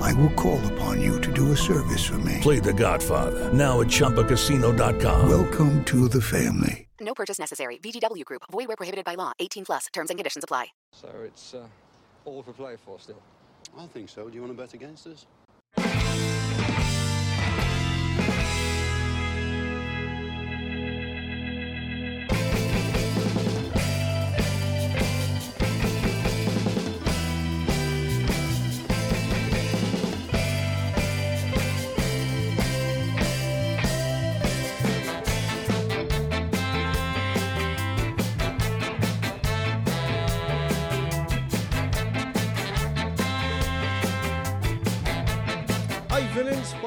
I will call upon you to do a service for me. Play The Godfather now at ChumbaCasino.com. Welcome to the family. No purchase necessary. VGW Group. Void where prohibited by law. 18 plus. Terms and conditions apply. So it's uh, all for play for still. I think so. Do you want to bet against us?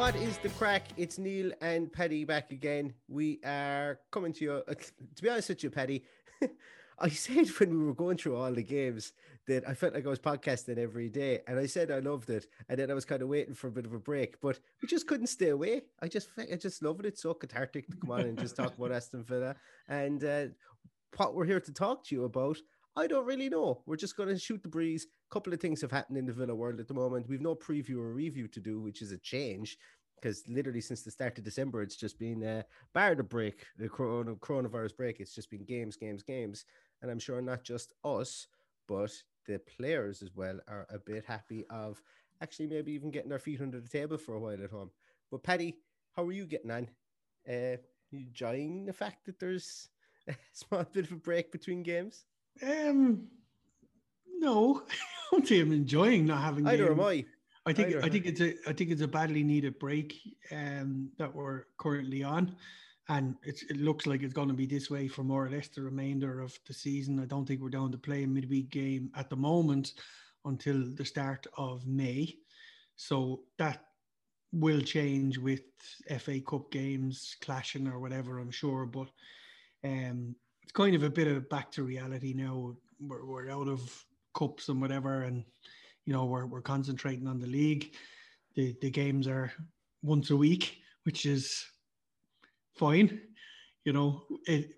What is the crack? It's Neil and Paddy back again. We are coming to you. uh, To be honest with you, Paddy, I said when we were going through all the games that I felt like I was podcasting every day, and I said I loved it, and then I was kind of waiting for a bit of a break, but we just couldn't stay away. I just, I just loved it. It's so cathartic to come on and just talk about Aston Villa, and uh, what we're here to talk to you about. I don't really know. We're just going to shoot the breeze. Couple of things have happened in the Villa world at the moment. We've no preview or review to do, which is a change because literally since the start of December, it's just been uh, bar the break, the corona, coronavirus break. It's just been games, games, games. And I'm sure not just us, but the players as well are a bit happy of actually maybe even getting their feet under the table for a while at home. But Paddy, how are you getting on? Uh, you enjoying the fact that there's a small bit of a break between games? Um, no, I don't say I'm enjoying not having. Either am. I. I think Either I think it's a I think it's a badly needed break um, that we're currently on, and it's, it looks like it's going to be this way for more or less the remainder of the season. I don't think we're down to play a midweek game at the moment until the start of May, so that will change with FA Cup games clashing or whatever. I'm sure, but um, it's kind of a bit of back to reality now. We're, we're out of cups and whatever, and you know we're we're concentrating on the league. The the games are once a week, which is fine. You know, it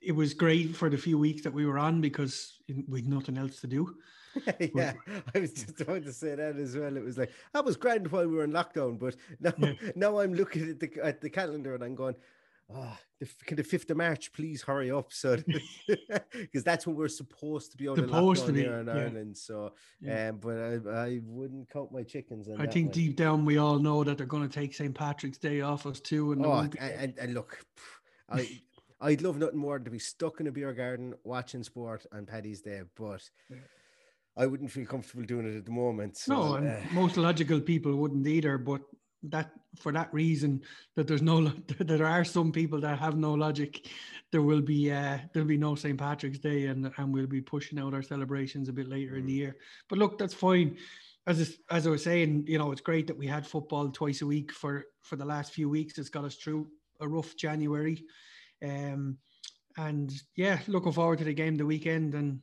it, was great for the few weeks that we were on because we'd nothing else to do. yeah, I was just about to say that as well. It was like that was grand while we were in lockdown, but now, Yeah. now I'm looking at the at the calendar and I'm going, oh, the, can the fifth of March please hurry up? So because that's when we're supposed to be on Supposed to be, here in yeah. Ireland. So, Yeah. um, but I, I wouldn't count my chickens. I think one. deep down we all know that they're going to take St. Patrick's Day off us too, and Oh, be- and, and, look, I I'd love nothing more than to be stuck in a beer garden watching sport on Paddy's Day, but I wouldn't feel comfortable doing it at the moment. So, no, and uh, most logical people wouldn't either. But that for that reason that there's no that there are some people that have no logic. There will be uh, there'll be no St Patrick's Day, and and we'll be pushing out our celebrations a bit later in the year. But look, that's fine. As as I was saying, you know, it's great that we had football twice a week for for the last few weeks. It's got us through a rough January, um, and yeah, looking forward to the game the weekend, and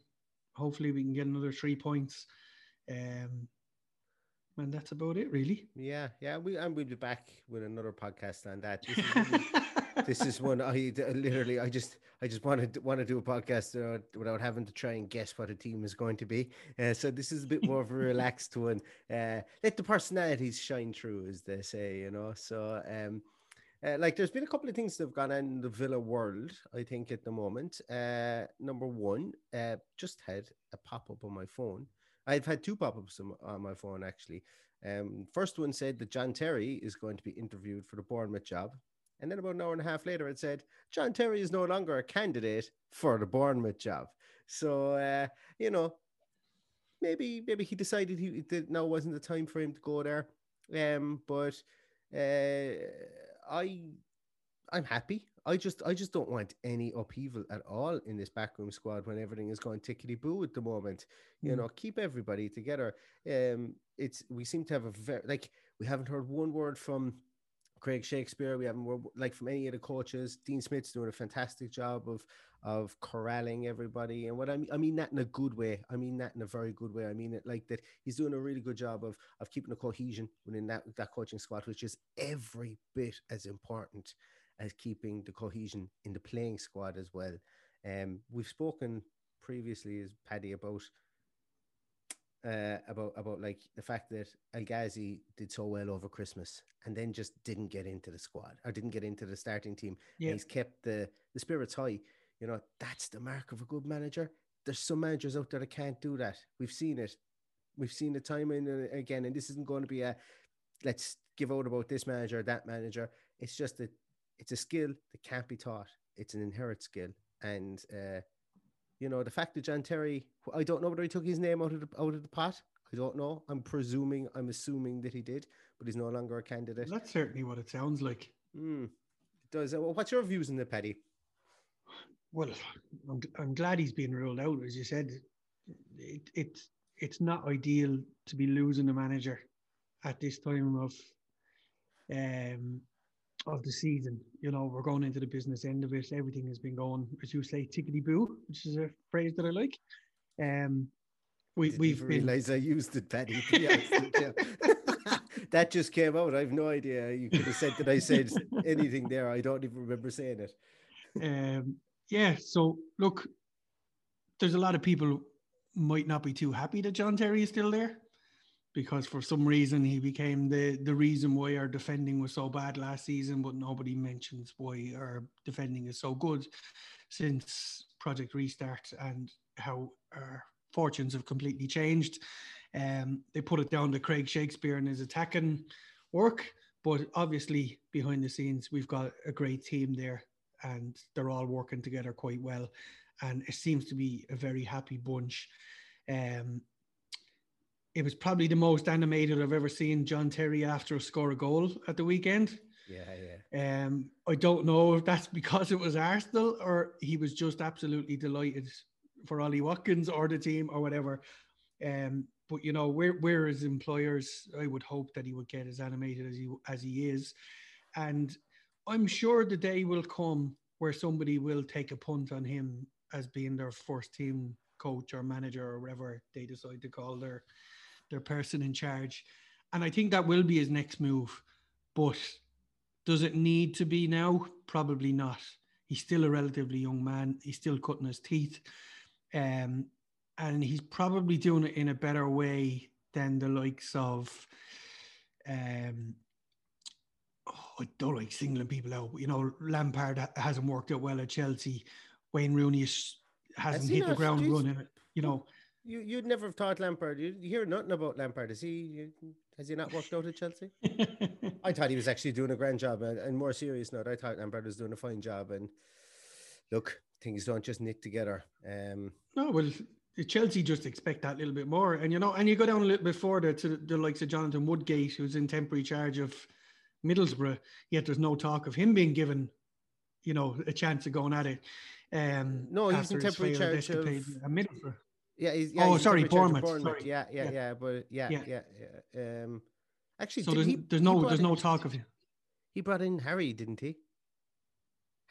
hopefully we can get another three points. Um, and that's about it, really. Yeah, yeah. We and we'll be back with another podcast on that. This is, this is one I literally I just I just wanted want to do a podcast without having to try and guess what a team is going to be. Uh, so this is a bit more of a relaxed one. Uh, let the personalities shine through, as they say, you know. So um, uh, like there's been a couple of things that have gone on in the Villa world, I think, at the moment. Uh, number one, uh, just had a pop up on my phone. I've had two pop ups on, my phone actually. Um, first one said that John Terry is going to be interviewed for the Bournemouth job. And then about an hour and a half later, it said John Terry is no longer a candidate for the Bournemouth job. So, uh, you know, maybe maybe he decided he that now wasn't the time for him to go there. Um, but uh, I I'm happy. I just I just don't want any upheaval at all in this backroom squad when everything is going tickety boo at the moment. You Mm. know, keep everybody together. Um, it's we seem to have a very like we haven't heard one word from Craig Shakespeare. We haven't heard, like from any of the coaches. Dean Smith's doing a fantastic job of of corralling everybody. And what I mean, I mean that in a good way. I mean that in a very good way. I mean it like that. He's doing a really good job of of keeping a cohesion within that that coaching squad, which is every bit as important as keeping the cohesion in the playing squad as well. Um, we've spoken previously as Paddy about uh, about about like the fact that El Ghazi did so well over Christmas and then just didn't get into the squad or didn't get into the starting team. And Yeah. he's kept the the spirits high. You know that's the mark of a good manager. There's some managers out there that can't do that. We've seen it. We've seen the time and again, and this isn't going to be a let's give out about this manager, or that manager. It's just that it's a skill that can't be taught. It's an inherent skill, and uh, you know the fact that John Terry, I don't know whether he took his name out of the out of the pot. I don't know. I'm presuming, I'm assuming that he did, but he's no longer a candidate. That's certainly what it sounds like. It does uh, what's your views on the Paddy? Well, I'm, I'm glad he's been ruled out. As you said, it, it's it's not ideal to be losing a manager at this time of um of the season. You know, we're going into the business end of it. Everything has been going, as you say, tickety boo, which is a phrase that I like. Um, we we've even been realize I used it, Paddy. to be honest with you. that just came out. I have no idea. You could have said that I said anything there. I don't even remember saying it. um, yeah. So look, there's a lot of people might not be too happy that John Terry is still there because for some reason he became the the reason why our defending was so bad last season, but nobody mentions why our defending is so good since Project Restart and how our fortunes have completely changed. Um, they put it down to Craig Shakespeare and his attacking work, but obviously behind the scenes we've got a great team there, and they're all working together quite well, and it seems to be a very happy bunch. Um, it was probably the most animated I've ever seen John Terry after score a goal at the weekend. Yeah, yeah. Um, I don't know if that's because it was Arsenal or he was just absolutely delighted for Ollie Watkins or the team or whatever. Um, but you know, we're we're as employers, I would hope that he would get as animated as he as he is, and I'm sure the day will come where somebody will take a punt on him as being their first team coach or manager or whatever they decide to call their their person in charge, and I think that will be his next move, but does it need to be now? Probably not. He's still a relatively young man. He's still cutting his teeth. Um, and he's probably doing it in a better way than the likes of um oh, I don't like singling people out. You know, Lampard hasn't worked out well at Chelsea. Wayne Rooney hasn't hit the ground running. You know, You you'd never have thought Lampard. You, you hear nothing about Lampard. Is he? Has he not worked out at Chelsea? I thought he was actually doing a grand job. And, and more serious note, I thought Lampard was doing a fine job. And look, things don't just knit together. Um, No, well, Chelsea just expect that little bit more, and you know, and you go down a little bit further to the, the likes of Jonathan Woodgate, who's in temporary charge of Middlesbrough. Yet there's no talk of him being given, you know, a chance of going at it. Um, No, he's in temporary charge of- Middlesbrough. Yeah, he's, yeah. Oh, he's sorry, of Bournemouth, sorry. Yeah, yeah, Yeah. yeah, But yeah, Yeah. yeah. Um, actually, So there's, he- there's no there's in- no talk of him. He brought in Harry, didn't he?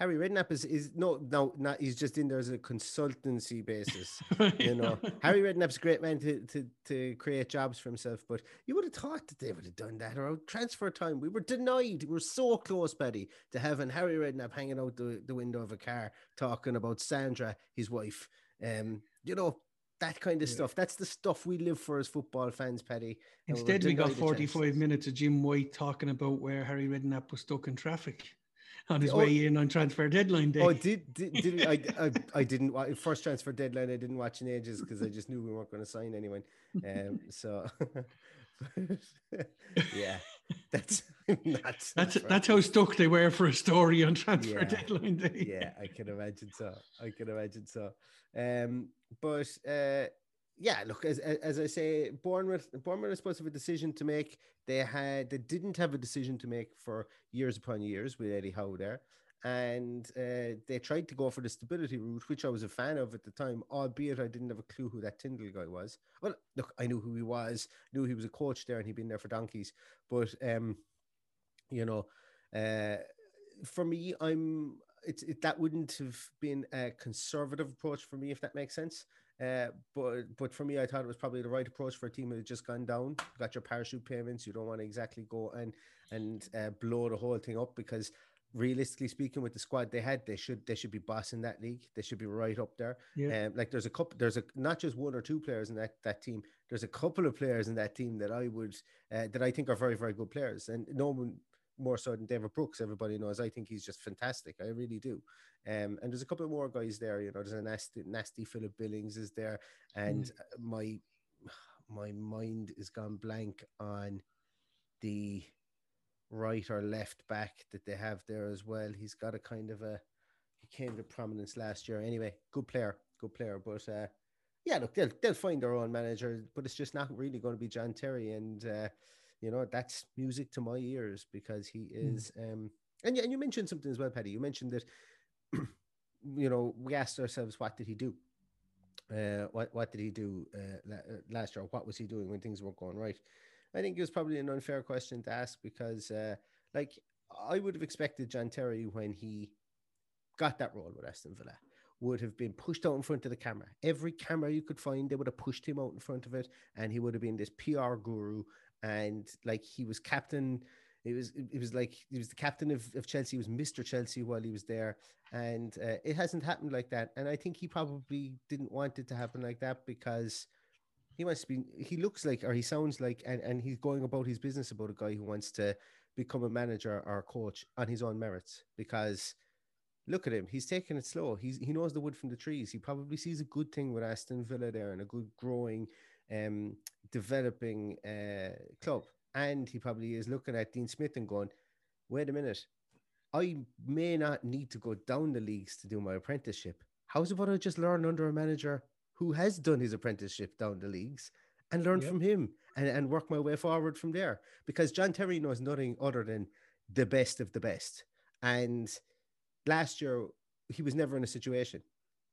Harry Redknapp is is no no not he's just in there as a consultancy basis. you know, Harry Redknapp's a great man to, to to create jobs for himself, but you would have thought that they would have done that around transfer time. We were denied. We were so close, Paddy, to having Harry Redknapp hanging out the, the window of a car talking about Sandra, his wife. Um, you know, that kind of Yeah. stuff. That's the stuff we live for as football fans, Paddy. Instead, we got denied a chance. 45 minutes of Jim White talking about where Harry Redknapp was stuck in traffic on his Oh. way in on transfer deadline day. Oh, did did, did I, I I didn't first transfer deadline. I didn't watch in ages because I just knew we weren't going to sign anyone. Um, so yeah, that's that's for- that's how stuck they were for a story on transfer Yeah. deadline day. yeah, I can imagine so. I can imagine so. Um, but uh, yeah, look, as as I say, Bournemouth, Bournemouth is supposed to have a decision to make. They had, they didn't have a decision to make for years upon years with Eddie Howe there, and uh, they tried to go for the stability route, which I was a fan of at the time, albeit I didn't have a clue who that Tindall guy was. Well, look, I knew who he was, knew he was a coach there, and he'd been there for donkeys. But um, you know, uh, for me, I'm it's it, that wouldn't have been a conservative approach for me, if that makes sense. Uh, but but for me, I thought it was probably the right approach for a team that had just gone down. Got your parachute payments. You don't want to exactly go and and uh, blow the whole thing up because realistically speaking, with the squad they had, they should they should be bossing that league. They should be right up there. Yeah. Um, like there's a couple, there's a not just one or two players in that that team. There's a couple of players in that team that I would uh, that I think are very very good players, and no one more so than David Brooks. Everybody knows. I think he's just fantastic. I really do. Um, and there's a couple more guys there. You know, there's a nasty nasty Philip Billings is there, and uh, my my mind is gone blank on the right or left back that they have there as well. He's got a kind of a he came to prominence last year. Anyway, good player, good player. But uh, yeah, look, they'll they'll find their own manager, but it's just not really going to be John Terry, and uh, you know that's music to my ears because he is. Um, and you, and you mentioned something as well, Paddy. You mentioned that you know we asked ourselves, what did he do? Uh, what what did he do uh, uh, last year? What was he doing when things weren't going right? I think it was probably an unfair question to ask because, uh, like, I would have expected John Terry when he got that role with Aston Villa would have been pushed out in front of the camera. Every camera you could find, they would have pushed him out in front of it, and he would have been this PR guru. And like he was captain, it was it was like he was the captain of, of Chelsea. He was Mister Chelsea while he was there, and uh, it hasn't happened like that. And I think he probably didn't want it to happen like that because he to be. He looks like, or he sounds like, and and he's going about his business about a guy who wants to become a manager or a coach on his own merits because look at him. He's taking it slow. He's he knows the wood from the trees. He probably sees a good thing with Aston Villa there and a good growing, um, developing uh, club. And he probably is looking at Dean Smith and going, "Wait a minute, I may not need to go down the leagues to do my apprenticeship. How's about I just learn under a manager who has done his apprenticeship down the leagues and learn Yep. from him and, and work my way forward from there? Because John Terry knows nothing other than the best of the best. And last year he was never in a situation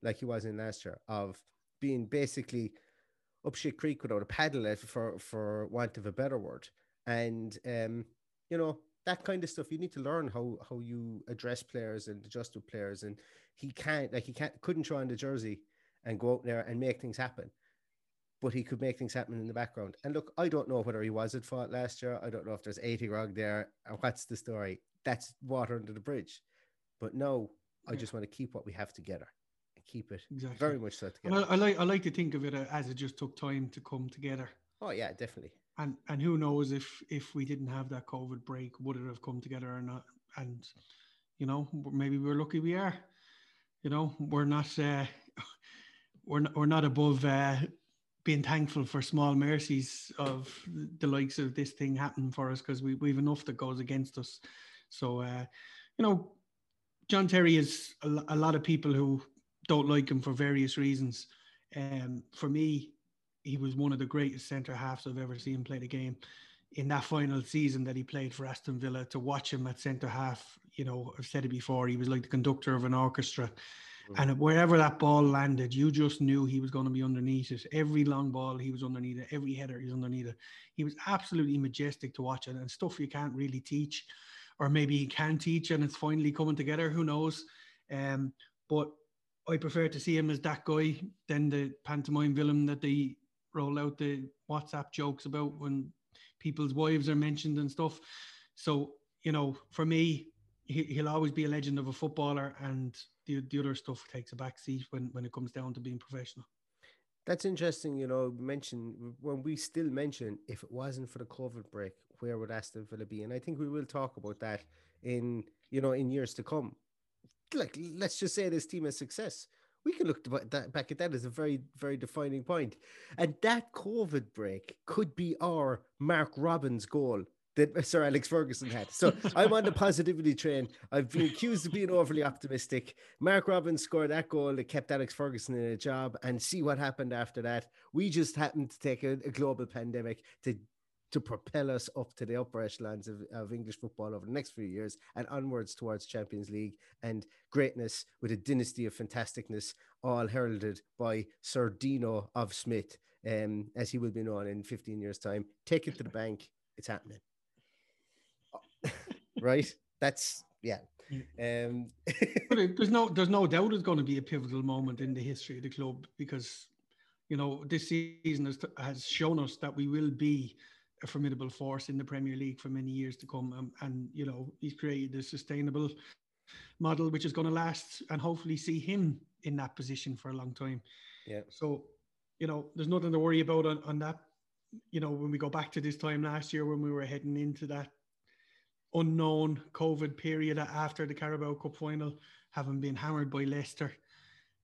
like he was in last year of being basically up shit creek without a paddle if- for for want of a better word and um you know that kind of stuff you need to learn how how you address players and adjust with players and he can't like he can't couldn't throw on the jersey and go out there and make things happen but he could make things happen in the background. And look, I don't know whether he was at fault last year. I don't know if there's 80 Rog there or what's the story. That's water under the bridge. But no, I just want to keep what we have together keep it Exactly. very much so together. I, I like I like to think of it as it just took time to come together. oh, yeah, definitely. And and who knows if if we didn't have that COVID break, would it have come together or not? And you know, maybe we're lucky we are. You know, we're not uh, we're not, we're not above uh, being thankful for small mercies of the likes of this thing happening for us because we we've enough that goes against us. So uh, you know, John Terry is a lot of people who don't like him for various reasons. Um, for me, he was one of the greatest centre halves I've ever seen play the game. In that final season that he played for Aston Villa, to watch him at centre half, you know, I've said it before, he was like the conductor of an orchestra. And wherever that ball landed, you just knew he was going to be underneath it. Every long ball, he was underneath it. Every header, he was underneath it. He was absolutely majestic to watch it and stuff you can't really teach. or maybe he can teach and it's finally coming together. Who knows? Um, but I prefer to see him as that guy than the pantomime villain that they roll out the WhatsApp jokes about when people's wives are mentioned and stuff. So, you know, for me, he, he'll always be a legend of a footballer, and the, the other stuff takes a backseat when, when it comes down to being professional. That's interesting, you know, mention when we still mention if it wasn't for the COVID break, where would Aston Villa be? And I think we will talk about that in, you know, in years to come. Like, let's just say this team has success. We can look that, back at that as a very, very defining point. And that COVID break could be our Mark Robins goal that Sir Alex Ferguson had. So I'm on the positivity train. I've been accused of being overly optimistic. Mark Robins scored that goal that kept Alex Ferguson in a job, and see what happened after that. We just happened to take a, a global pandemic to to propel us up to the upper echelons of, of English football over the next few years and onwards towards Champions League and greatness with a dynasty of fantasticness, all heralded by Sir Dino of Smith, um, as he will be known in 15 years' time. Take it to the bank. It's happening right? That's yeah. Um, but it, there's no there's no doubt it's going to be a pivotal moment in the history of the club because you know this season has, has shown us that we will be a formidable force in the Premier League for many years to come. Um, and you know he's created a sustainable model which is going to last and hopefully see him in that position for a long time. Yeah. So you know there's nothing to worry about on, on that. You know when we go back to this time last year when we were heading into that unknown COVID period after the Carabao Cup final, having been hammered by Leicester,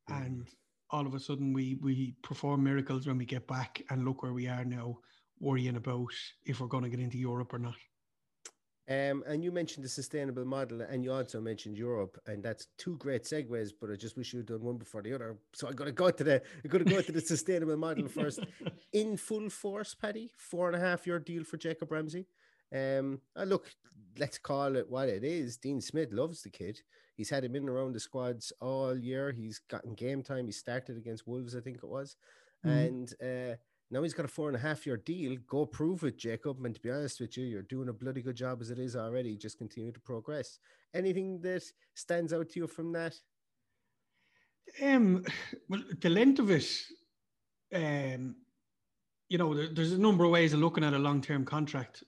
mm. and all of a sudden we we perform miracles when we get back, and look where we are now, worrying about if we're going to get into Europe or not. Um, and you mentioned the sustainable model, and you also mentioned Europe, and that's two great segues. But I just wish you'd done one before the other. So I got to go to the I got to go to the sustainable model first. In full force, Paddy, four and a half year deal for Jacob Ramsey. Um, look, let's call it what it is. Dean Smith loves the kid. He's had him in and around the squads all year. He's gotten game time. He started against Wolves, I think it was, mm. and uh, now he's got a four and a half year deal. Go prove it, Jacob. And to be honest with you, you're doing a bloody good job as it is already. Just continue to progress. Anything that stands out to you from that? Um, well, the length of it, um, you know, there, there's a number of ways of looking at a long term contract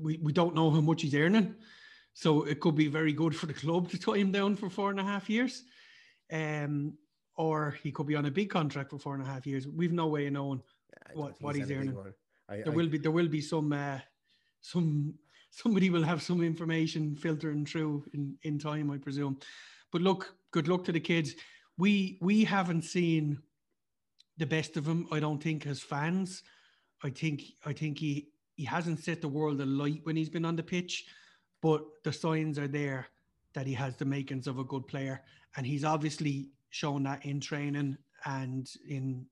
we, we don't know how much he's earning. So it could be very good for the club to tie him down for four and a half years. Um, or he could be on a big contract for four and a half years. We've no way of knowing what, what he's, earning. I, there I, will be there will be some uh, some somebody will have some information filtering through in, in time, I presume. But look, good luck to the kids. We we haven't seen the best of him, I don't think, as fans. I think I think he he hasn't set the world alight when he's been on the pitch, but the signs are there that he has the makings of a good player, and he's obviously shown that in training and in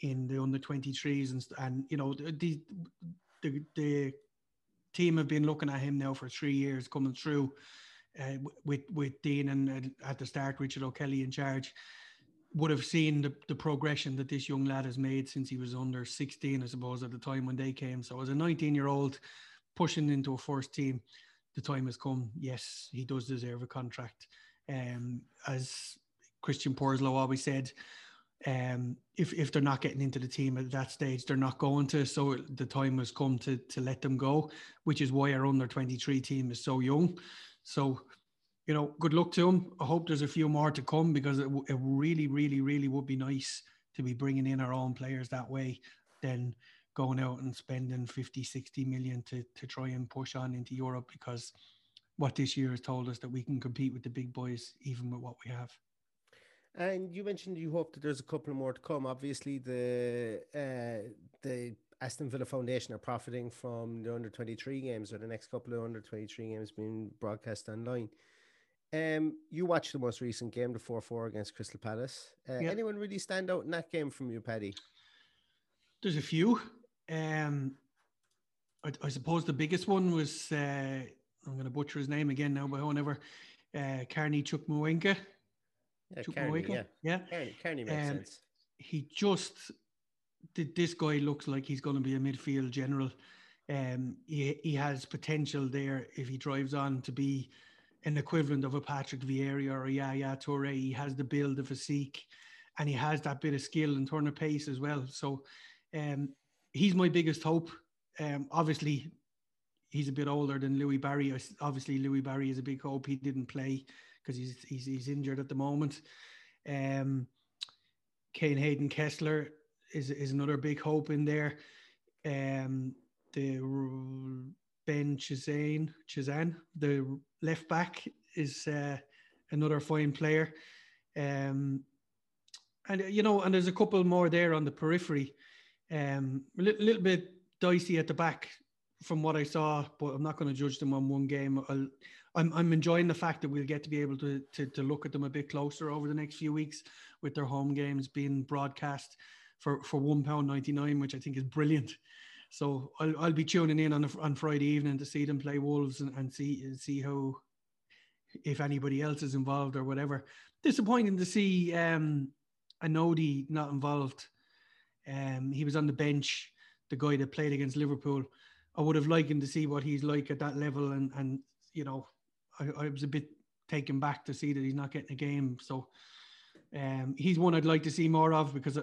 in the under 23s and and you know the the the team have been looking at him now for three years coming through uh, with with Dean and uh, at the start Richard O'Kelly in charge would have seen the, the progression that this young lad has made since he was under 16, I suppose, at the time when they came. So as a 19 year old pushing into a first team, the time has come. Yes, he does deserve a contract. Um, as Christian Purslow always said, um, if if they're not getting into the team at that stage, they're not going to. So the time has come to to let them go, which is why our under 23 team is so young. So you know, good luck to them. I hope there's a few more to come because it, it really, really, really would be nice to be bringing in our own players that way than going out and spending 50, 60 million to, to try and push on into Europe because what this year has told us that we can compete with the big boys even with what we have. And you mentioned you hope that there's a couple more to come. Obviously, the uh, the Aston Villa Foundation are profiting from the under 23 games or the next couple of under 23 games being broadcast online. Um, you watched the most recent game, the 4 4 against Crystal Palace. Uh, yep. Anyone really stand out in that game from you, Paddy? There's a few. Um, I, I suppose the biggest one was, uh, I'm going to butcher his name again now, but whenever, uh, Carney Chukwuemeka. Yeah, Carney, yeah. yeah. Carney, Carney makes um, sense. He just, this guy looks like he's going to be a midfield general. Um, he, he has potential there if he drives on to be an equivalent of a Patrick Vieira or a Yaya Toure. He has the build, the physique, and he has that bit of skill and turn of pace as well. So um, he's my biggest hope. Um, obviously, he's a bit older than Louis Barry. Obviously, Louis Barry is a big hope. He didn't play because he's, he's he's injured at the moment. Um, Kane Hayden Kessler is is another big hope in there. Um, the Ben Chazane, Chazan, the left back, is uh, another fine player. Um, and you know, and there's a couple more there on the periphery. Um, a little, little bit dicey at the back from what I saw, but I'm not going to judge them on one game. i am I'm, I'm enjoying the fact that we'll get to be able to, to to look at them a bit closer over the next few weeks with their home games being broadcast for for one pound ninety nine, which I think is brilliant. So I'll, I'll be tuning in on a, on Friday evening to see them play Wolves and, and see see how if anybody else is involved or whatever. Disappointing to see um, Anodi not involved. Um, he was on the bench, the guy that played against Liverpool. I would have liked him to see what he's like at that level, and and you know, I, I was a bit taken back to see that he's not getting a game. So um, he's one I'd like to see more of because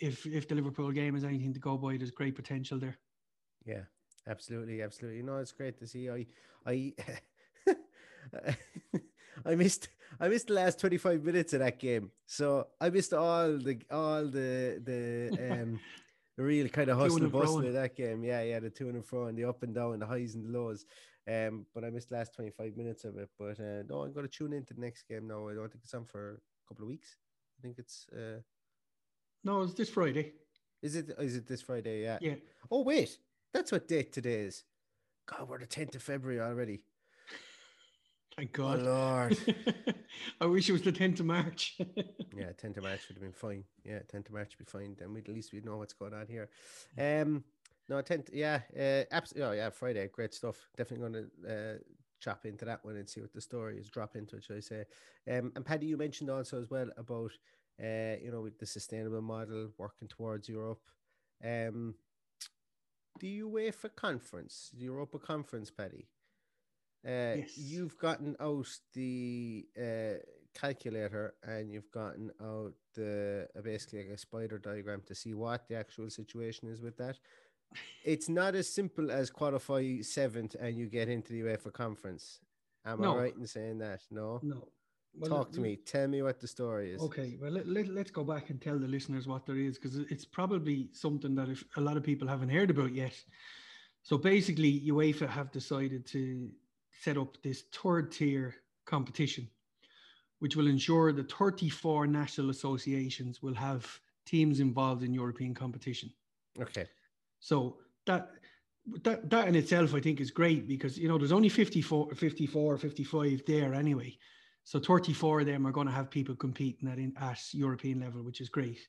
if if the Liverpool game is anything to go by, there's great potential there. Yeah, absolutely, absolutely. No, it's great to see. I I I missed I missed the last 25 minutes of that game. So I missed all the all the the um the real kind of hustle and bustle of that game. Yeah, yeah, the to and fro and the up and down, the highs and the lows. Um, but I missed the last 25 minutes of it. But uh, no, I'm gonna tune into the next game now. I don't think it's on for a couple of weeks. I think it's uh No, it's this Friday. Is it is it this Friday? Yeah. Yeah. Oh wait, that's what date today is. God, we're the 10th of February already. Thank God. Oh, Lord. I wish it was the 10th of March. yeah, 10th of March would have been fine. Yeah, 10th of March would be fine. Then we'd at least we'd know what's going on here. Um, no, 10th, yeah, uh, absolutely. Oh, yeah, Friday, great stuff. Definitely going to uh, chop into that one and see what the story is, drop into it, should I say. Um, and Paddy, you mentioned also as well about, uh, you know, with the sustainable model working towards Europe. Um, the UEFA conference, the Europa conference, Paddy. Uh, yes. You've gotten out the uh, calculator and you've gotten out the uh, basically like a spider diagram to see what the actual situation is with that. It's not as simple as qualify seventh and you get into the UEFA conference. Am no. I right in saying that? No. No. Well, Talk to me. Tell me what the story is. Okay. Well, let, let, let's go back and tell the listeners what there is because it's probably something that if a lot of people haven't heard about yet. So basically, UEFA have decided to set up this third tier competition, which will ensure the 34 national associations will have teams involved in European competition. Okay. So that that that in itself I think is great because you know there's only 54 54 55 there anyway. So 34 of them are going to have people competing at in, at European level, which is great.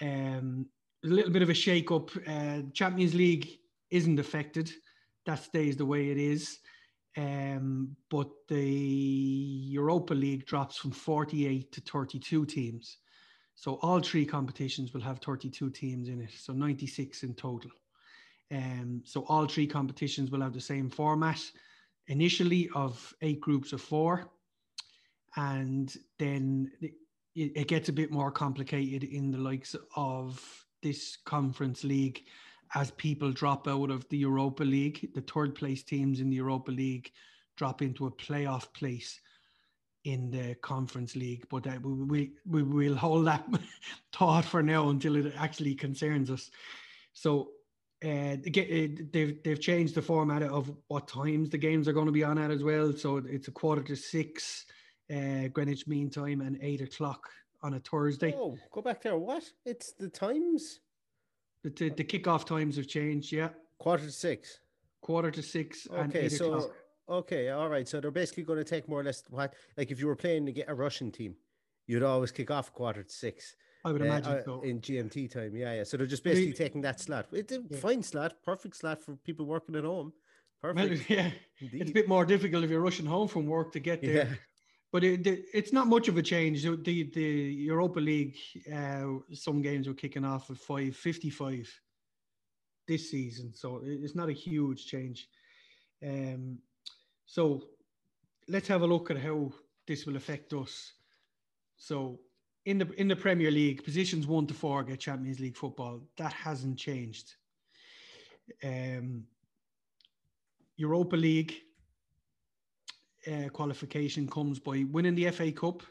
Um, a little bit of a shake up. Uh, Champions League isn't affected. That stays the way it is. Um, but the Europa League drops from 48 to 32 teams. So all three competitions will have 32 teams in it, so 96 in total. Um, so all three competitions will have the same format initially of eight groups of four. And then it, it gets a bit more complicated in the likes of this conference league as people drop out of the Europa League, the third place teams in the Europa League drop into a playoff place in the Conference League. But uh, we, we, will hold that thought for now until it actually concerns us. So uh, they've they've changed the format of what times the games are going to be on at as well. So it's a quarter to six uh, Greenwich Mean Time and eight o'clock on a Thursday. Oh, go back there. What? It's the times. The, the, the kickoff times have changed, yeah. Quarter to six. Quarter to six okay, and eight so, o'clock. Okay, all right. So they're basically going to take more or less what, like if you were playing to get a Russian team, you'd always kick off quarter to six. I would imagine uh, so. in GMT time. Yeah, yeah. So they're just basically taking that slot. It's a yeah. fine slot, perfect slot for people working at home. Perfect. Yeah, Indeed. it's a bit more difficult if you're rushing home from work to get there. Yeah. But it, it's not much of a change. The the Europa League, uh, some games were kicking off at five fifty five this season, so it's not a huge change. Um, so let's have a look at how this will affect us. So in the in the Premier League, positions one to four get Champions League football. That hasn't changed. Um, Europa League uh, qualification comes by winning the FA Cup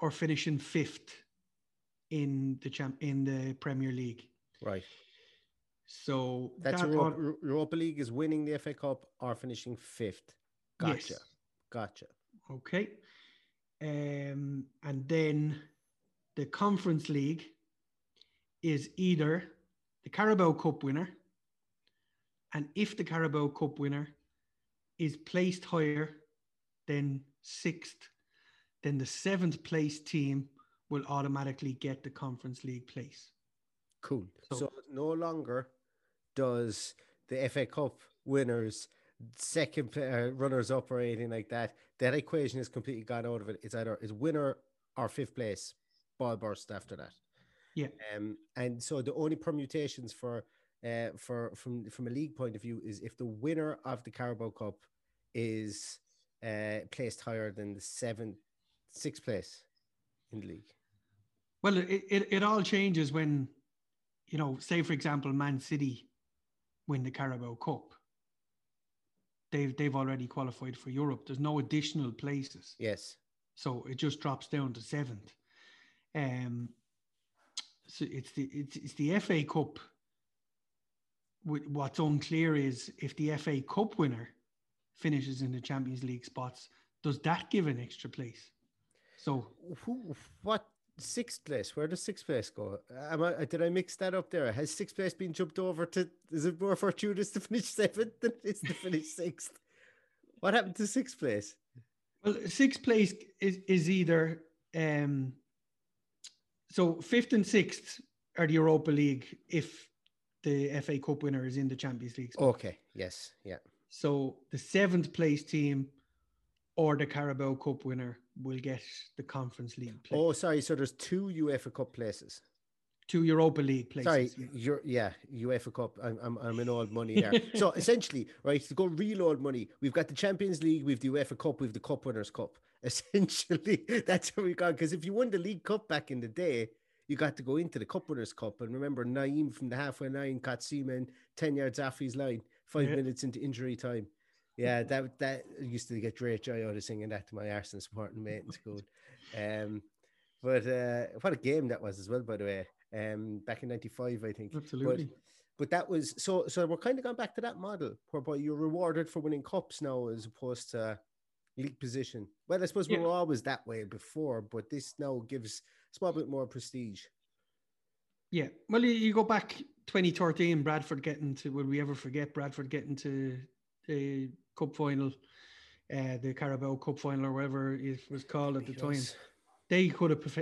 or finishing fifth in the champ in the Premier League. Right. So That's that Europa, Europa League is winning the FA Cup or finishing fifth. Gotcha. Yes. Gotcha. Okay. Um, and then the Conference League is either the Carabao Cup winner, and if the Carabao Cup winner is placed higher than sixth, then the seventh place team will automatically get the Conference League place. Cool. So, So- no longer does the FA Cup winners, second uh, runners up or anything like that. That equation is completely gone out of it. It's either is winner or fifth place, ball burst after that. Yeah. Um, and so the only permutations for uh for from from a league point of view is if the winner of the Carabao Cup is uh placed higher than the seventh, sixth place in the league. Well, it, it, it all changes when, you know, say for example, Man City win the Carabao Cup. They've they've already qualified for Europe. There's no additional places, Yes. so it just drops down to seventh. Um, so it's the it's, it's the FA Cup. Wh- What's unclear is if the FA Cup winner finishes in the Champions League spots, does that give an extra place? So Who? What sixth place? Where does sixth place go? Am I? Did I mix that up there? Has sixth place been jumped over to? Is it more fortuitous to finish seventh than it's to finish sixth? What happened to sixth place? Well, sixth place is is either um so fifth and sixth are the Europa League if the FA Cup winner is in the Champions League. spot. Okay. Yes. Yeah. So the seventh place team or the Carabao Cup winner will get the Conference League place. Oh, sorry. So there's two UEFA Cup places. Two Europa League places. Sorry, yeah. you're yeah, UEFA Cup. I'm I'm I'm in old money there. so essentially, right, to go real old money, we've got the Champions League, we've the UEFA Cup, we've the Cup Winners' Cup. Essentially, that's how we got. Because if you won the League Cup back in the day, you got to go into the Cup Winners' Cup. And remember, Nayim from the halfway line caught Seaman ten yards off his line, five Yeah. minutes into injury time. Yeah, that that used to get great joy out of singing that to my Arsenal supporting mate in school. Um, but uh, what a game that was as well, by the way. Um, back in '95, I think. But- Absolutely. but that was so so we're kind of going back to that model whereby you're rewarded for winning cups now as opposed to league position. Well, I suppose we Yeah. were always that way before, but this now gives a small bit more prestige. Yeah. Well, you, you go back 2013, Bradford getting to, will we ever forget Bradford getting to the cup final, uh, the Carabao Cup final or whatever it was called at the time? They could have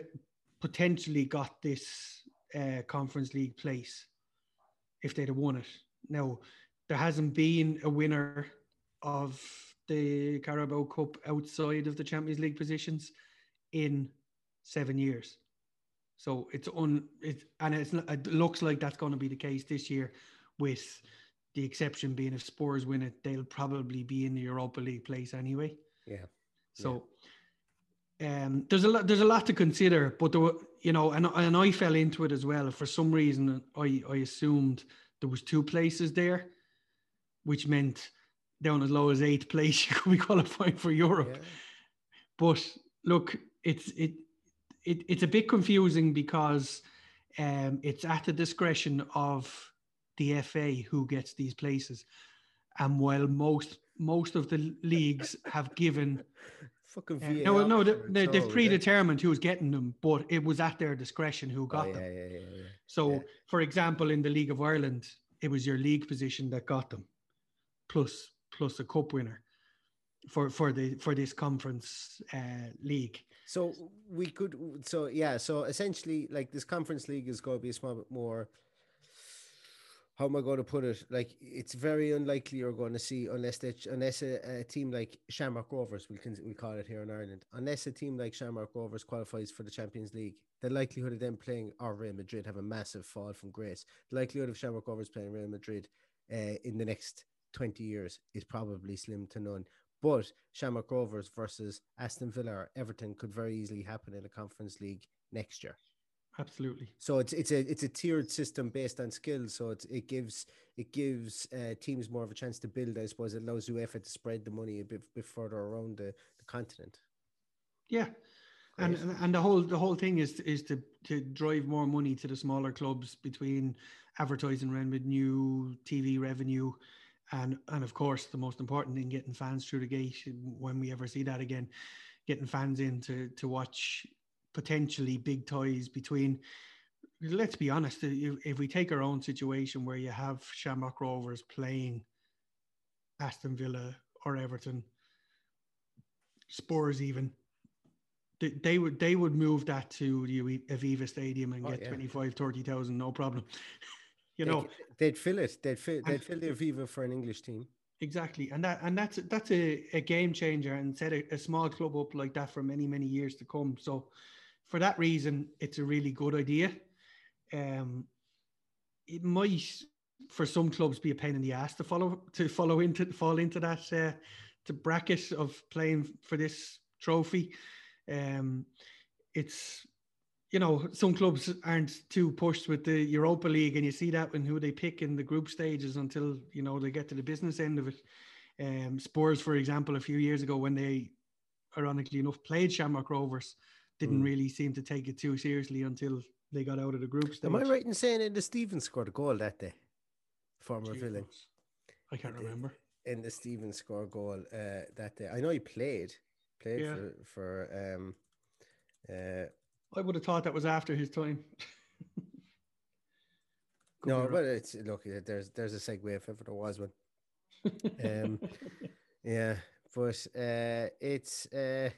potentially got this uh, Conference League place if they'd have won it. Now, there hasn't been a winner of the Carabao Cup outside of the Champions League positions in seven years. So it's on it, and it's it looks like that's going to be the case this year, with the exception being if Spurs win it, they'll probably be in the Europa League place anyway. Yeah. So um, there's a lot there's a lot to consider, but there were, you know, and and I fell into it as well. For some reason, I I assumed there was two places there, which meant down as low as eighth place you could be qualifying for Europe. Yeah. But look, it's it, it it's a bit confusing because um, it's at the discretion of the FA who gets these places, and while most most of the leagues have given Fucking uh, VAR. no, no, they, they, they've all, predetermined who's getting them, but it was at their discretion who Oh, got yeah, them. yeah, yeah, yeah. So, for example, in the League of Ireland, it was your league position that got them, plus plus a cup winner for for the for this conference uh, league. So we could, so yeah, so essentially, like this conference league is going to be a small bit more. How am I going to put it? Like it's very unlikely you're going to see unless they, unless a, a team like Shamrock Rovers, we can we call it here in Ireland, unless a team like Shamrock Rovers qualifies for the Champions League, the likelihood of them playing or Real Madrid have a massive fall from grace. The likelihood of Shamrock Rovers playing Real Madrid uh, in the next twenty years is probably slim to none. But Shamrock Rovers versus Aston Villa or Everton could very easily happen in the Conference League next year. Absolutely. So it's it's a it's a tiered system based on skills. So it it gives it gives uh, teams more of a chance to build. I suppose it allows UEFA to spread the money a bit, bit further around the, the continent. Yeah, and and and the whole the whole thing is is to to drive more money to the smaller clubs between advertising revenue, TV revenue, and and of course the most important thing getting fans through the gate when we ever see that again, getting fans in to to watch potentially big ties between. Let's be honest. If, if we take our own situation where you have Shamrock Rovers playing Aston Villa or Everton, Spurs even, they, they would they would move that to the Aviva Stadium and Oh, get yeah. 25, 30,000, no problem. you They- know, they'd fill it. They'd fill they'd fill the Aviva for an English team. Exactly, and that and that's that's a, a game changer, and set a, a small club up like that for many many years to come. So, for that reason, it's a really good idea. Um, it might for some clubs be a pain in the ass to follow to follow into fall into that uh, to bracket of playing for this trophy. Um, it's you know some clubs aren't too pushed with the Europa League, and you see that when who they pick in the group stages until you know they get to the business end of it. Um, Spurs, for example, a few years ago when they, ironically enough, played Shamrock Rovers, didn't Mm. really seem to take it too seriously until they got out of the group stage. Am I right in saying that the Stevens scored a goal that day? Former villain. I can't remember. In the Stevens score goal uh, that day. I know he played. Played Yeah. for for um uh I would have thought that was after his time. No, but it's look there's there's a segue if ever there was one. Um yeah, but uh it's uh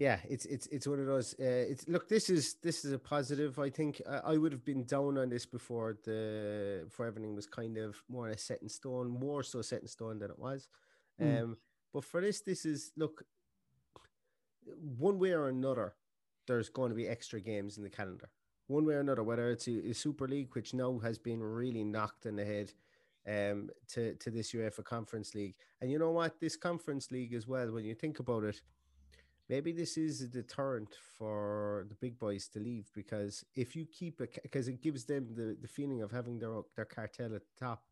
yeah, it's it's it's one of those. Uh, it's look. This is this is a positive. I think I, I would have been down on this before the before everything was kind of more or less set in stone, more so set in stone than it was. Mm. Um, but for this, this is look. One way or another, there's going to be extra games in the calendar. One way or another, whether it's a, a Super League, which now has been really knocked in the head, um, to to this UEFA Conference League, and you know what, this Conference League as well. When you think about it, maybe this is a deterrent for the big boys to leave because if you keep it because it gives them the, the feeling of having their their cartel at the top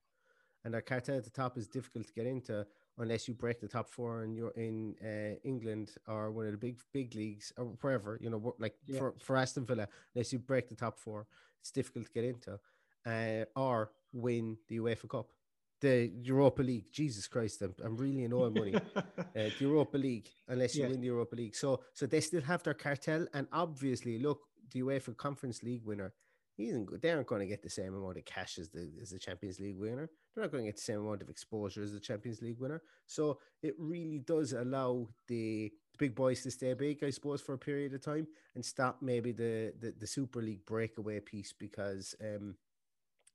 and their cartel at the top is difficult to get into unless you break the top four and you're in uh, England or one of the big big leagues or wherever you know like Yeah. for, for Aston Villa unless you break the top four it's difficult to get into uh, or win the UEFA Cup the Europa League Jesus Christ I'm, I'm really in oil money uh, the Europa League unless you Yeah. win the Europa League. So so they still have their cartel, and obviously, look, the UEFA Conference League winner, he isn't good. They aren't going to get the same amount of cash as the as the Champions League winner. They're not going to get the same amount of exposure as the Champions League winner. So it really does allow the big boys to stay big, I suppose, for a period of time and stop maybe the the, the Super League breakaway piece because um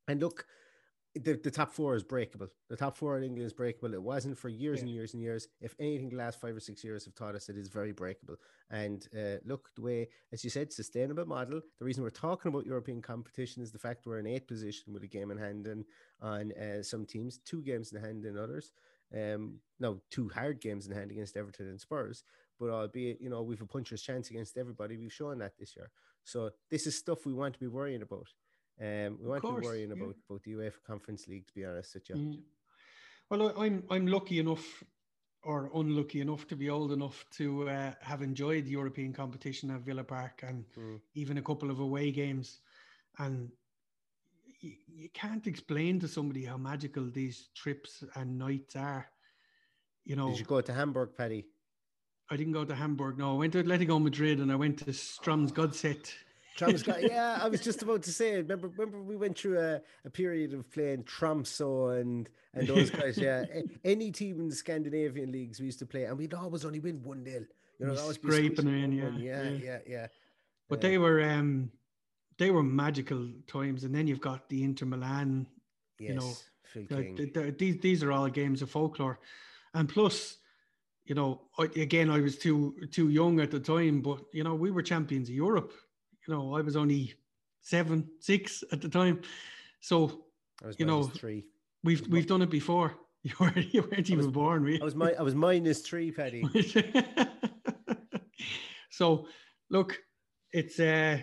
and look the, the top four is breakable. The top four in England is breakable. It wasn't for years and years and years. If anything, the last five or six years have taught us it is very breakable. And uh, look, the way, as you said, sustainable model. The reason we're talking about European competition is the fact we're in eighth position with a game in hand and on uh, some teams, two games in hand in others. Um, no, two hard games in hand against Everton and Spurs. But albeit, you know, we've a puncher's chance against everybody. We've shown that this year. So this is stuff we want to be worrying about. Um, we want to be worrying yeah. about about the UEFA Conference League. To be honest with you, Mm. Well, I- I'm I'm lucky enough, or unlucky enough, to be old enough to uh, have enjoyed European competition at Villa Park and Mm. even a couple of away games, and you, you can't explain to somebody how magical these trips and nights are. You know, did you go to Hamburg, Paddy? I didn't go to Hamburg. No, I went to Atletico Madrid and I went to Strømsgodset. Tromsø, yeah, I was just about to say. Remember, remember, we went through a, a period of playing Tromsø and and those guys. Yeah, any team in the Scandinavian leagues we used to play, and we'd always only win one nil. You know, was scraping in, yeah, yeah, yeah. yeah, yeah. But they were um they were magical times, and then you've got the Inter Milan Yes, know, the- the- the- these these are all games of folklore, and plus, you know, again, I was too too young at the time, but you know, we were champions of Europe. You know, I was only seven, six at the time, so I was you know, three. we've we've done it before. You weren't, you weren't even born, really. I was my I was minus three, Paddy. so look it's uh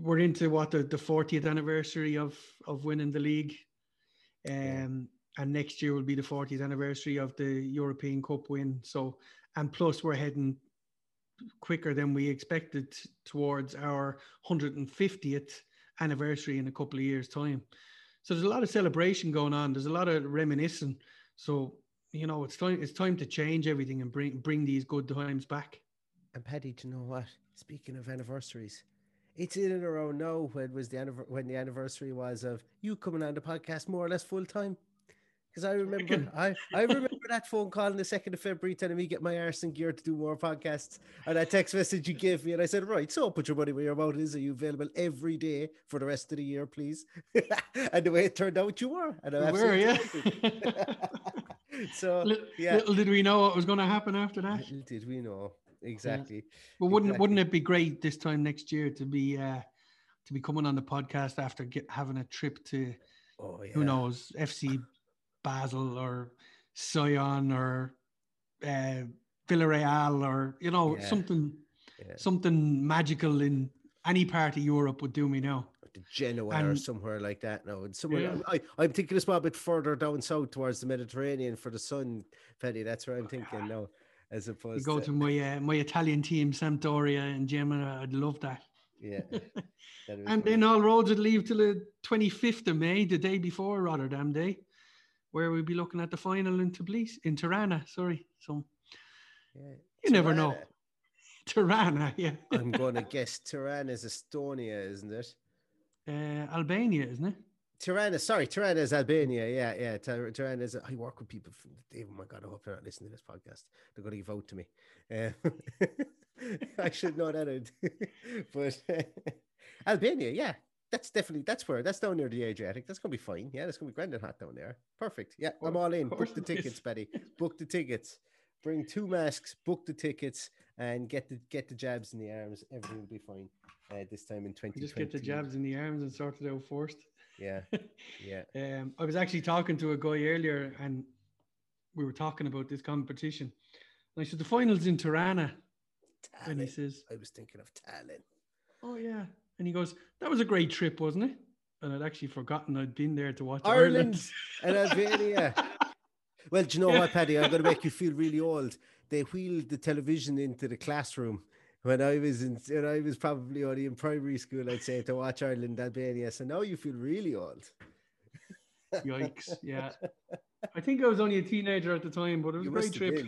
we're into what the, the 40th anniversary of of winning the league um and next year will be the 40th anniversary of the european cup win so and plus we're heading quicker than we expected towards our 150th anniversary in a couple of years time so there's a lot of celebration going on there's a lot of reminiscing so you know it's time it's time to change everything and bring bring these good times back And Paddy, do you know what? Speaking of anniversaries, it's in and around now when was the when the anniversary was of you coming on the podcast more or less full time. Because I remember, I, I remember that phone call on the second of February telling me get my arse in gear to do more podcasts, and that text message you gave me, and I said, right, so put your money where your mouth is. Are you available every day for the rest of the year, please? and the way it turned out, you were, and I'm We were, yeah. so Little, yeah, little did we know what was going to happen after that little did we know exactly. but wouldn't wouldn't it be great this time next year to be uh to be coming on the podcast after get, having a trip to Oh yeah, who knows fc basel or sion or uh villarreal or you know Yeah. something Yeah. something magical in any part of europe would do me now Genoa or somewhere like that. No, and somewhere Yeah. I, I'm thinking a spot a bit further down south towards the Mediterranean for the sun, Paddy. That's where I'm thinking now, as you opposed go to, to my uh, my italian team sampdoria and Genoa i'd love that yeah. And then all roads would leave to the 25th of May, the day before Rotterdam Day, where we'll be looking at the final in Tbilisi, in Tirana. Sorry. So Yeah. you never know. Tirana. Tirana, yeah. I'm going to guess Tirana is Estonia, isn't it? Uh, Albania, isn't it? Tirana, sorry, Tirana is Albania. Yeah, yeah. Tir- Tirana is. I work with people from. The oh my god! I hope they're not listening to this podcast. They're going to give out to me. Uh, I should know that, but Albania, yeah, that's definitely that's where that's down near the Adriatic. That's going to be fine. Yeah, that's going to be grand and hot down there. Perfect. Yeah, I'm all in. Book the tickets, Paddy. Book the tickets. Bring two masks. Book the tickets and get the get the jabs in the arms. Everything will be fine. Uh, this time in 2020. Just get the jabs in the arms and sort it out first. Yeah, yeah. Um, I was actually talking to a guy earlier and we were talking about this competition. And I said, the final's in Tirana. And he says, I was thinking of Tallinn. Oh yeah. And he goes, That was a great trip, wasn't it? And I'd actually forgotten I'd been there to watch Ireland Ireland. and Albania. Well, do you know what, Paddy? I'm going to make you feel really old. They wheeled the television into the classroom when I was in. When I was probably only in primary school, I'd say to watch Ireland Albania. So now you feel really old. Yikes. Yeah. I think I was only a teenager at the time, but it was You a great trip.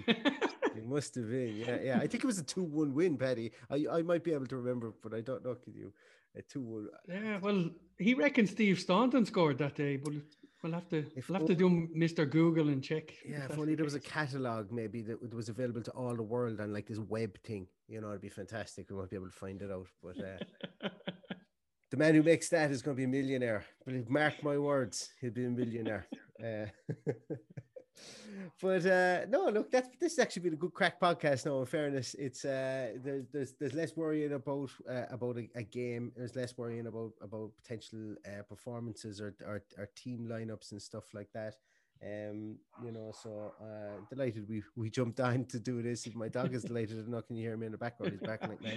It must have been, yeah, yeah. I think it was a two-one win, Paddy. I, I might be able to remember, but I don't know. Could you? A two-one. yeah, well, he reckons Steve Staunton scored that day, but we'll have to If we'll have to do Mr. Google and check. Yeah, if that's only there was a catalog maybe that was was available to all the world on like this web thing. You know, it'd be fantastic. We might be able to find it out. But uh, the man who makes that is going to be a millionaire. But mark my words, he'll be a millionaire. Uh, but uh, no, look, that's this has actually been a good crack podcast. Now, in fairness, it's uh, there's there's there's less worrying about uh, about a, a game. There's less worrying about about potential uh, performances or, or or team lineups and stuff like that. Um, you know, so uh, delighted we we jumped on to do this. My dog is delighted. Know, can you hear me in the background? He's back like that.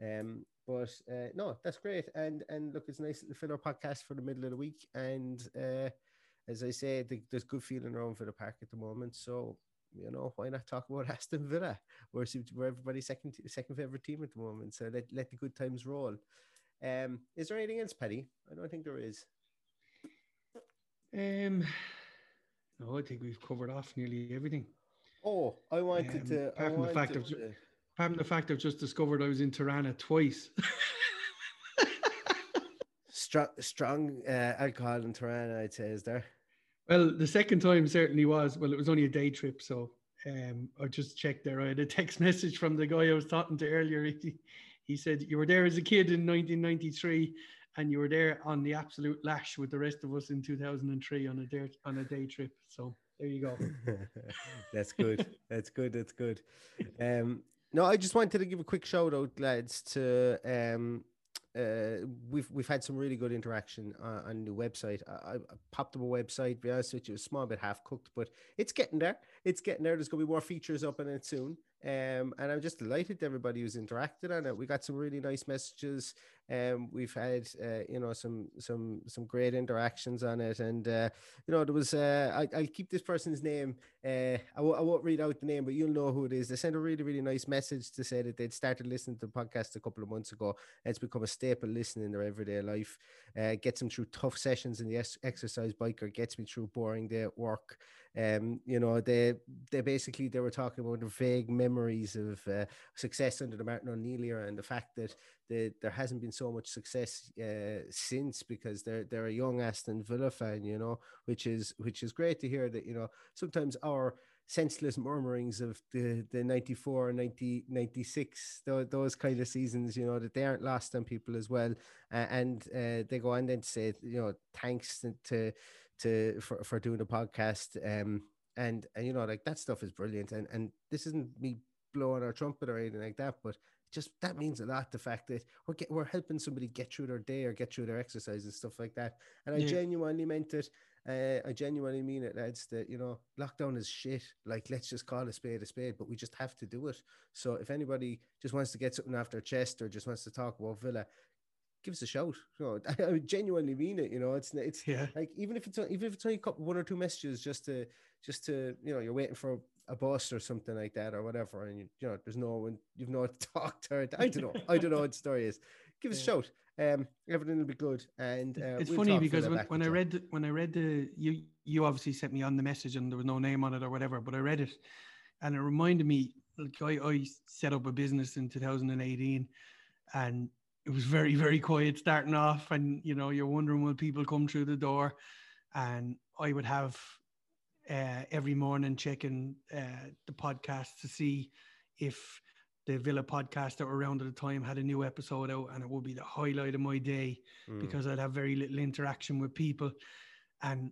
Um, but uh, no, that's great. And and look, it's a nice little filler podcast for the middle of the week. And uh, as I say, the, there's good feeling around for the park at the moment. So you know, why not talk about Aston Villa? We're, we're everybody's second second favorite team at the moment. So let let the good times roll. Um, is there anything else, Paddy? I don't think there is. Um, no, I think we've covered off nearly everything. Oh, I wanted Um, to. Apart from the fact wanted of ju- to- Apart from the fact I've just discovered I was in Tirana twice. strong, strong uh, alcohol in Tirana, I'd say, is there? Well, the second time certainly was. Well, it was only a day trip, so um, I just checked there. I had a text message from the guy I was talking to earlier. He, he said you were there as a kid in 1993, and you were there on the absolute lash with the rest of us in 2003 on a day on a day trip. So there you go. That's good. That's good. That's good. Um, no, I just wanted to give a quick shout out, lads, to um, uh, we've we've had some really good interaction uh, on the website. I, I popped up a website. Be honest with you, a small bit half cooked, but it's getting there. It's getting there. There's going to be more features up in it soon. Um, and I'm just delighted everybody who's interacted on it. We got some really nice messages. Um, we've had uh, you know some some some great interactions on it, and uh, you know there was uh, I, keep this person's name. Uh, I w- I won't read out the name, but you'll know who it is. They sent a really really nice message to say that they'd started listening to the podcast a couple of months ago. It's become a staple listening in their everyday life. Uh, gets them through tough sessions in the ex- exercise biker. Gets me through boring day at work. Um, you know, they they basically they were talking about the vague memories of uh, success under the Martin O'Neill era and the fact that the, there hasn't been so much success uh, since because they're they're a young Aston Villa fan, you know, which is which is great to hear that you know sometimes our senseless murmurings of the the 94 90 96 those, those kind of seasons you know that they aren't lost on people as well. Uh, and uh, they go on then to say you know thanks to to for, for doing a podcast. Um and and you know like that stuff is brilliant. And and this isn't me blowing our trumpet or anything like that but just that means a lot the fact that we're get, we're helping somebody get through their day or get through their exercise and stuff like that and i Yeah. genuinely meant it uh, I genuinely mean it, lads. That you know, lockdown is shit. Like, let's just call a spade a spade, but we just have to do it. So, if anybody just wants to get something off their chest or just wants to talk about Villa, give us a shout. You know, I genuinely mean it. You know, it's it's Yeah. like even if it's even if it's only a couple, one or two messages, just to just to you know, you're waiting for a bus or something like that or whatever, and you, you know, there's no one you've not talked to I don't know. I don't know what the story is. Give us a shout. Um, everything will be good. And uh, it's we'll funny because when, when I read the, when I read the you you obviously sent me on the message and there was no name on it or whatever, but I read it and it reminded me like I, I set up a business in 2018 and it was very very quiet starting off and you know you're wondering will people come through the door and I would have uh, every morning checking uh, the podcast to see if the Villa podcast that were around at the time had a new episode out, and it would be the highlight of my day Mm. because I'd have very little interaction with people. And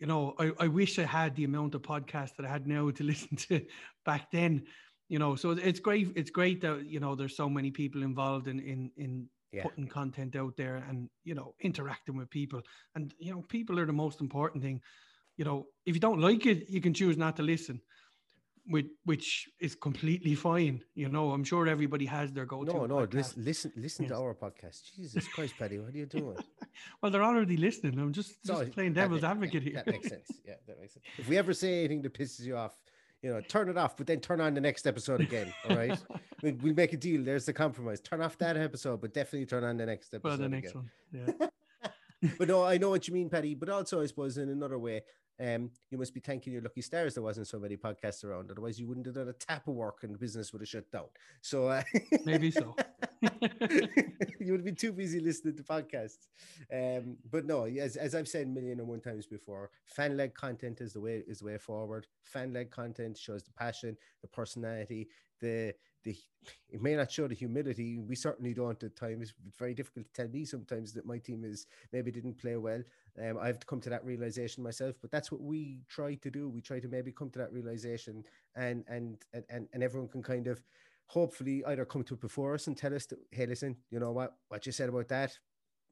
you know, I, I wish I had the amount of podcasts that I had now to listen to back then. You know, so it's great. It's great that you know there's so many people involved in in in Yeah. putting content out there and you know interacting with people. And you know, people are the most important thing. You know, if you don't like it, you can choose not to listen. Which, which is completely fine, you know. I'm sure everybody has their go-to. No, no, podcast. listen, listen, listen to our podcast. Jesus Christ, Paddy, what are you doing? Well, they're already listening. I'm just, just Sorry, playing devil's ma- advocate yeah, here. That makes sense. Yeah, that makes sense. If we ever say anything that pisses you off, you know, turn it off, but then turn on the next episode again. All right, we, we'll make a deal. There's the compromise. Turn off that episode, but definitely turn on the next episode. well, the next again. one. Yeah. but no, I know what you mean, Paddy. But also, I suppose in another way, um, you must be thanking your lucky stars there wasn't so many podcasts around. Otherwise, you wouldn't have done a tap of work and the business would have shut down. So uh, Maybe so. you would be too busy listening to podcasts. Um, but no, as, as I've said a million and one times before, fan led content is the way is the way forward. Fan led content shows the passion, the personality, the the it may not show the humility. We certainly don't at times. It's very difficult to tell me sometimes that my team is maybe didn't play well. Um, I've come to that realization myself, but that's what we try to do. We try to maybe come to that realization and and and and, everyone can kind of hopefully either come to it before us and tell us that, hey, listen, you know what, what you said about that,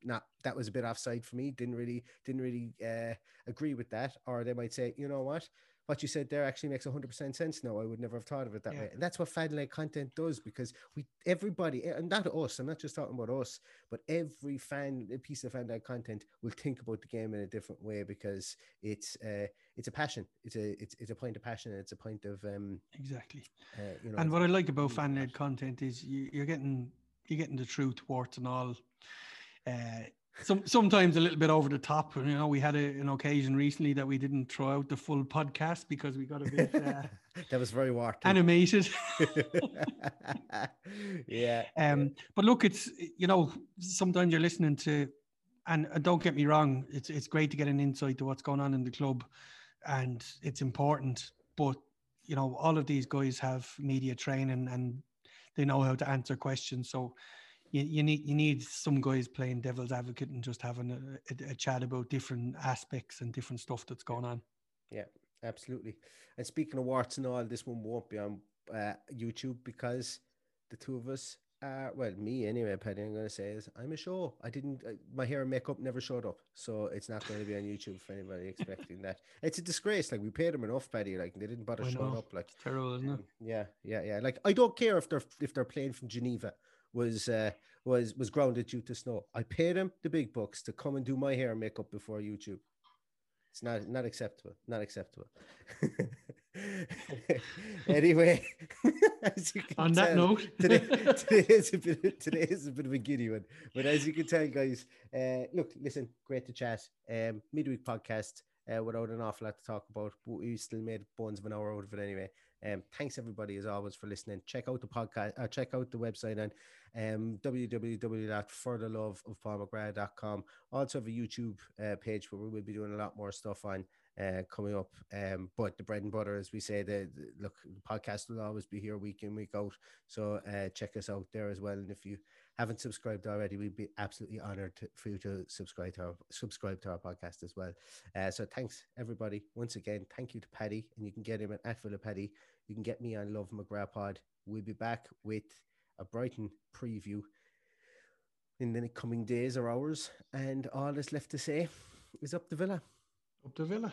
nah, that was a bit offside for me. Didn't really, didn't really uh, agree with that. Or they might say, you know what, what you said there actually makes 100% sense now. I would never have thought of it that Yeah. way. And that's what fan led content does because we, everybody, and not us, I'm not just talking about us, but every fan, a piece of fan led content will think about the game in a different way because it's, uh, it's a passion. It's a, it's, it's a point of passion. and It's a point of, um, exactly. uh, you know, And what I like about fan led content is you, you're getting you're getting the truth, warts and all. Uh, some sometimes a little bit over the top. You know, we had a, an occasion recently that we didn't throw out the full podcast because we got a bit uh, that was very warty. animated. yeah. Um, but look, it's you know sometimes you're listening to, and, and don't get me wrong, it's it's great to get an insight to what's going on in the club, and it's important. But you know, all of these guys have media training and they know how to answer questions. So you, you need you need some guys playing devil's advocate and just having a, a, a chat about different aspects and different stuff that's going on. Yeah, absolutely. And speaking of warts and all, this one won't be on uh, YouTube because the two of us are, well, me anyway, Penny, I'm going to say is I'm a show. I didn't, uh, my hair and makeup never showed up. So it's not going to be on YouTube for anybody expecting that. It's a disgrace. Like, we paid them enough, Paddy. Like, they didn't bother showing up. Like, It's terrible, isn't it? um, yeah, yeah, yeah. Like, I don't care if they're, if they're playing from Geneva was, uh, was, was grounded due to snow. I paid them the big bucks to come and do my hair and makeup before YouTube. It's not not acceptable. Not acceptable. anyway, as you can On that tell, note. today, today is a bit of, today is a bit of a giddy one. But as you can tell, guys, uh, look, listen, great to chat. Um, midweek podcast uh, without an awful lot to talk about, but we still made bones of an hour out of it anyway. Um, thanks everybody as always for listening. Check out the podcast, uh, check out the website on um, www.fortheloveofpaulmcgrath.com. Also have a YouTube uh, page where we will be doing a lot more stuff on uh, coming up. Um, but the bread and butter, as we say, the, the- look, the podcast will always be here week in week out. So uh, check us out there as well. And if you haven't subscribed already, we'd be absolutely honored to, for you to subscribe to our subscribe to our podcast as well. Uh, so thanks everybody once again. Thank you to Paddy, and you can get him at, at Paddy. You can get me on Love McGrath Pod. We'll be back with a Brighton preview in the coming days or hours, and all that's left to say is up the Villa. Up to Villa.